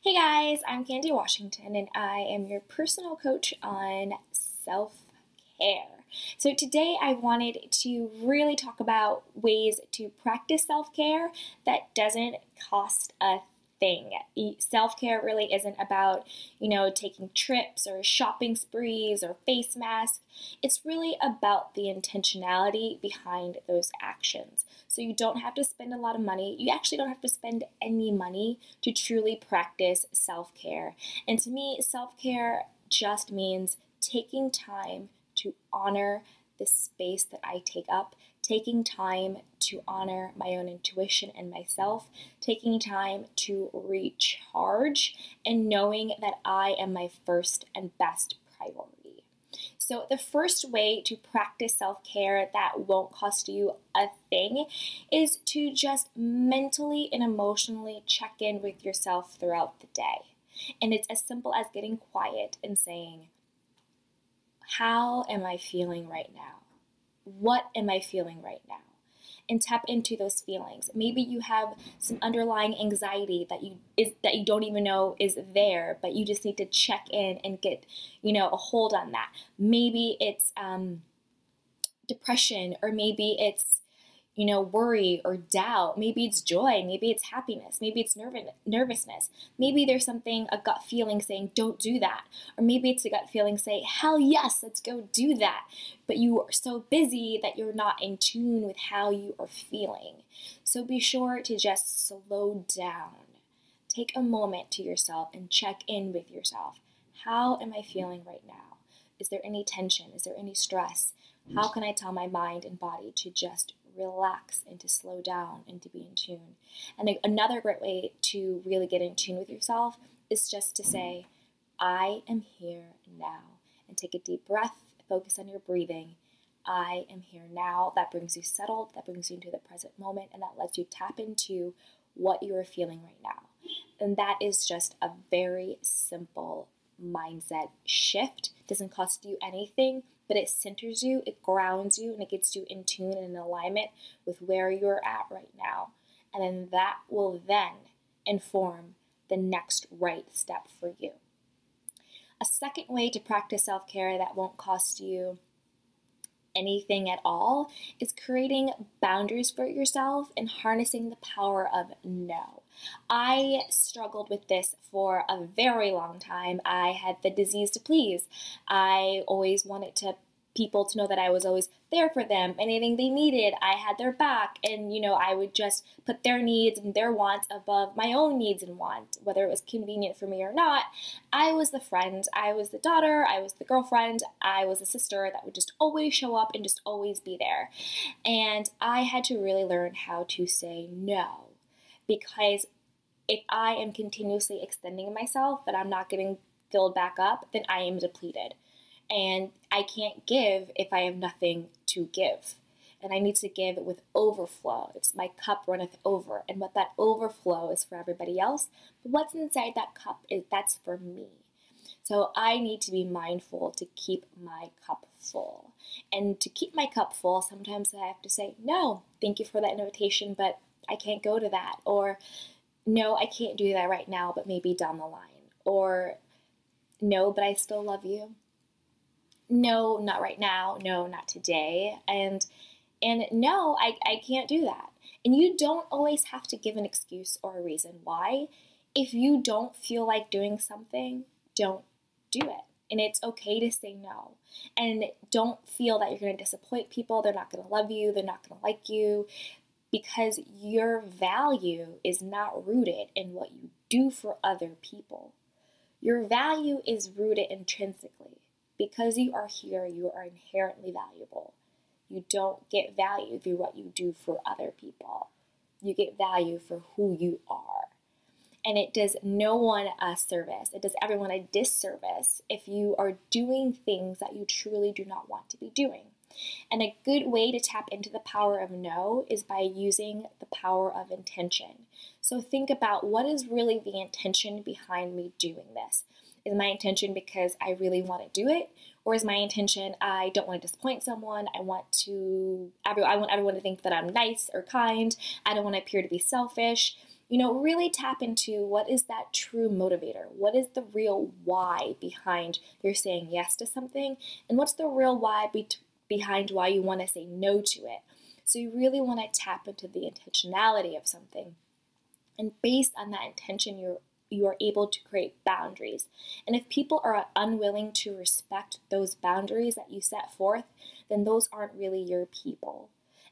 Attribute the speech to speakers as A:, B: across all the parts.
A: Hey guys, I'm Candy Washington and I am your personal coach on self care. So, today I wanted to really talk about ways to practice self care that doesn't cost a thing. Self care really isn't about, you know, taking trips or shopping sprees or face masks. It's really about the intentionality behind those actions. So you don't have to spend a lot of money. You actually don't have to spend any money to truly practice self care. And to me, self care just means taking time to honor the space that I take up, taking time to honor my own intuition and myself, taking time to recharge, and knowing that I am my first and best priority. So, the first way to practice self care that won't cost you a thing is to just mentally and emotionally check in with yourself throughout the day. And it's as simple as getting quiet and saying, How am I feeling right now? What am I feeling right now? and tap into those feelings. Maybe you have some underlying anxiety that you is that you don't even know is there, but you just need to check in and get you know a hold on that. Maybe it's um, depression, or maybe it's you know, worry or doubt. Maybe it's joy. Maybe it's happiness. Maybe it's nerv- nervousness. Maybe there's something, a gut feeling saying, don't do that. Or maybe it's a gut feeling saying, hell yes, let's go do that. But you are so busy that you're not in tune with how you are feeling. So be sure to just slow down. Take a moment to yourself and check in with yourself. How am I feeling right now? Is there any tension? Is there any stress? How can I tell my mind and body to just relax and to slow down and to be in tune. And another great way to really get in tune with yourself is just to say, I am here now. And take a deep breath, focus on your breathing. I am here now. That brings you settled, that brings you into the present moment, and that lets you tap into what you are feeling right now. And that is just a very simple mindset shift. It doesn't cost you anything but it centers you, it grounds you, and it gets you in tune and in alignment with where you're at right now. And then that will then inform the next right step for you. A second way to practice self care that won't cost you anything at all is creating boundaries for yourself and harnessing the power of no. I struggled with this for a very long time. I had the disease to please. I always wanted to people to know that I was always there for them. Anything they needed, I had their back. And, you know, I would just put their needs and their wants above my own needs and wants, whether it was convenient for me or not. I was the friend, I was the daughter, I was the girlfriend, I was a sister that would just always show up and just always be there. And I had to really learn how to say no because if I am continuously extending myself, but I'm not getting filled back up, then I am depleted and I can't give if I have nothing to give. And I need to give with overflow. It's my cup runneth over. And what that overflow is for everybody else. But what's inside that cup is that's for me. So I need to be mindful to keep my cup full. And to keep my cup full, sometimes I have to say, no, thank you for that invitation, but I can't go to that. Or no, I can't do that right now, but maybe down the line. Or no, but I still love you no, not right now, no, not today, and and no, I, I can't do that. And you don't always have to give an excuse or a reason why. If you don't feel like doing something, don't do it. And it's okay to say no. And don't feel that you're going to disappoint people. They're not going to love you. They're not going to like you because your value is not rooted in what you do for other people. Your value is rooted intrinsically. Because you are here, you are inherently valuable. You don't get value through what you do for other people. You get value for who you are. And it does no one a service, it does everyone a disservice if you are doing things that you truly do not want to be doing. And a good way to tap into the power of no is by using the power of intention. So think about what is really the intention behind me doing this. Is my intention because I really want to do it? Or is my intention I don't want to disappoint someone? I want to I want everyone to think that I'm nice or kind. I don't want to appear to be selfish. you know, really tap into what is that true motivator? What is the real why behind you're saying yes to something? And what's the real why be- behind why you want to say no to it? So you really want to tap into the intentionality of something. And based on that intention, you're you are able to create boundaries. And if people are unwilling to respect those boundaries that you set forth, then those aren't really your people.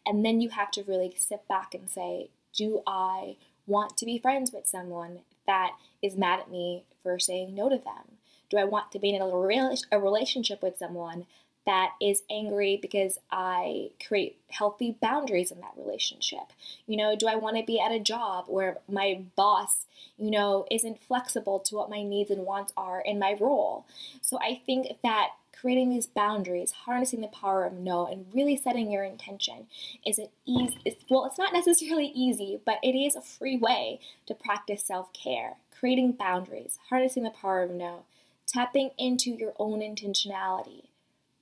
A: And then you have to really sit back and say, do I want to be friends with someone that is mad at me for saying no to them? Do I want to be in a relationship with someone that is angry because I create healthy boundaries in that relationship? You know, do I want to be at a job where my boss, you know, isn't flexible to what my needs and wants are in my role? So I think that creating these boundaries, harnessing the power of no, and really setting your intention is an easy. It's, well, it's not necessarily easy, but it is a free way to practice self care. Creating boundaries, harnessing the power of no, tapping into your own intentionality.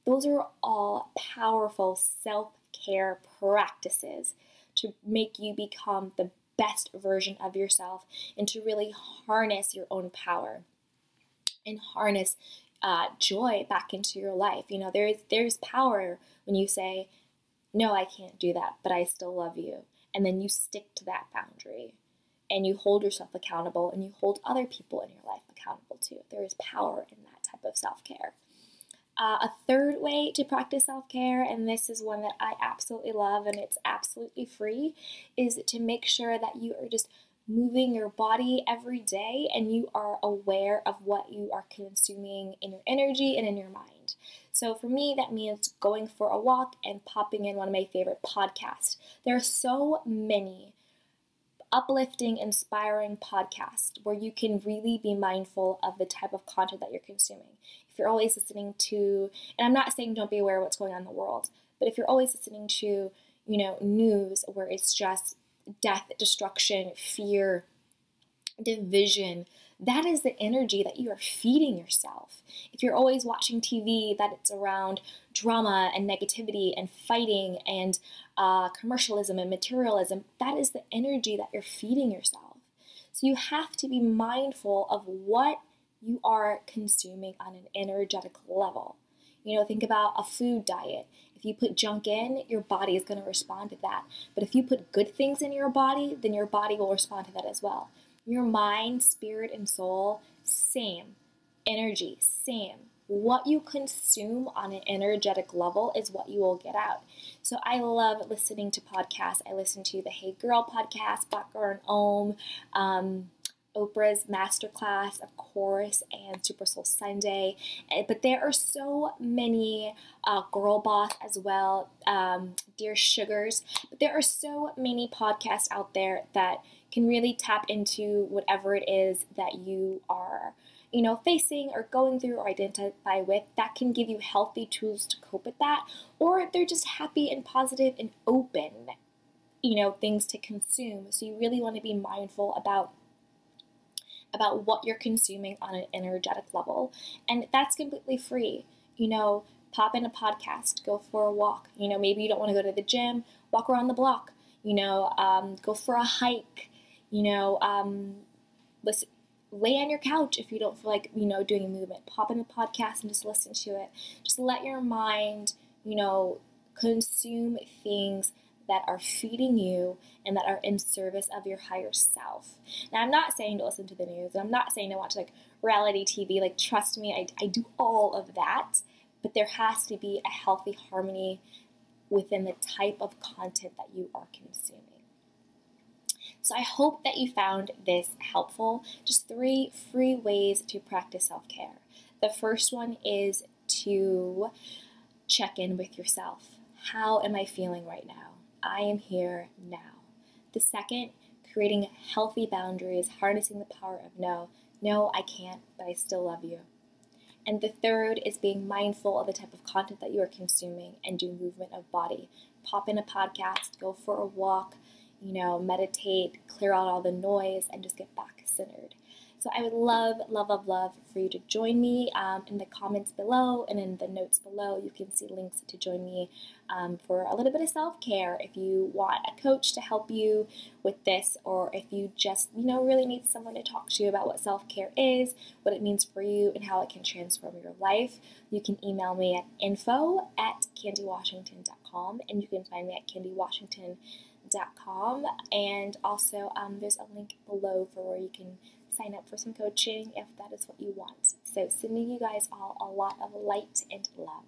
A: Those are all powerful self care practices to make you become the best version of yourself and to really harness your own power and harness uh, joy back into your life. You know, there's there's power when you say, "No, I can't do that, but I still love you," and then you stick to that boundary, and you hold yourself accountable, and you hold other people in your life accountable too. There is power in that type of self care. Uh, a third way to practice self care, and this is one that I absolutely love and it's absolutely free, is to make sure that you are just moving your body every day and you are aware of what you are consuming in your energy and in your mind. So for me, that means going for a walk and popping in one of my favorite podcasts. There are so many uplifting, inspiring podcast where you can really be mindful of the type of content that you're consuming. If you're always listening to, and I'm not saying don't be aware of what's going on in the world, but if you're always listening to, you know, news where it's just death, destruction, fear, division. That is the energy that you are feeding yourself. If you're always watching TV that it's around drama and negativity and fighting and uh, commercialism and materialism, that is the energy that you're feeding yourself. So you have to be mindful of what you are consuming on an energetic level. You know, think about a food diet. If you put junk in, your body is going to respond to that. But if you put good things in your body, then your body will respond to that as well. Your mind, spirit, and soul, same. Energy, same. What you consume on an energetic level is what you will get out. So I love listening to podcasts. I listen to the Hey Girl podcast, Black Girl and Om. Um, Oprah's masterclass, of course, and Super Soul Sunday. Eh, but there are so many uh, Girl Boss as well, um, Dear Sugars. But there are so many podcasts out there that can really tap into whatever it is that you are you know, facing or going through or identify with that can give you healthy tools to cope with that, or they're just happy and positive and open, you know, things to consume. So you really want to be mindful about about what you're consuming on an energetic level. And that's completely free. You know, pop in a podcast, go for a walk. You know, maybe you don't want to go to the gym, walk around the block. You know, um, go for a hike. You know, um, listen, lay on your couch if you don't feel like, you know, doing movement. Pop in the podcast and just listen to it. Just let your mind, you know, consume things that are feeding you and that are in service of your higher self. Now, I'm not saying to listen to the news, and I'm not saying to watch like reality TV. Like, trust me, I, I do all of that, but there has to be a healthy harmony within the type of content that you are consuming. So, I hope that you found this helpful. Just three free ways to practice self care. The first one is to check in with yourself. How am I feeling right now? I am here now. The second, creating healthy boundaries, harnessing the power of no. No, I can't, but I still love you. And the third is being mindful of the type of content that you are consuming and do movement of body. Pop in a podcast, go for a walk, you know, meditate, clear out all the noise, and just get back centered. So I would love, love, love, love for you to join me um, in the comments below and in the notes below. You can see links to join me um, for a little bit of self care if you want a coach to help you with this, or if you just, you know, really need someone to talk to you about what self care is, what it means for you, and how it can transform your life. You can email me at info at candywashington.com and you can find me at candywashington.com. And also, um, there's a link below for where you can sign up for some coaching if that is what you want. So, sending you guys all a lot of light and love.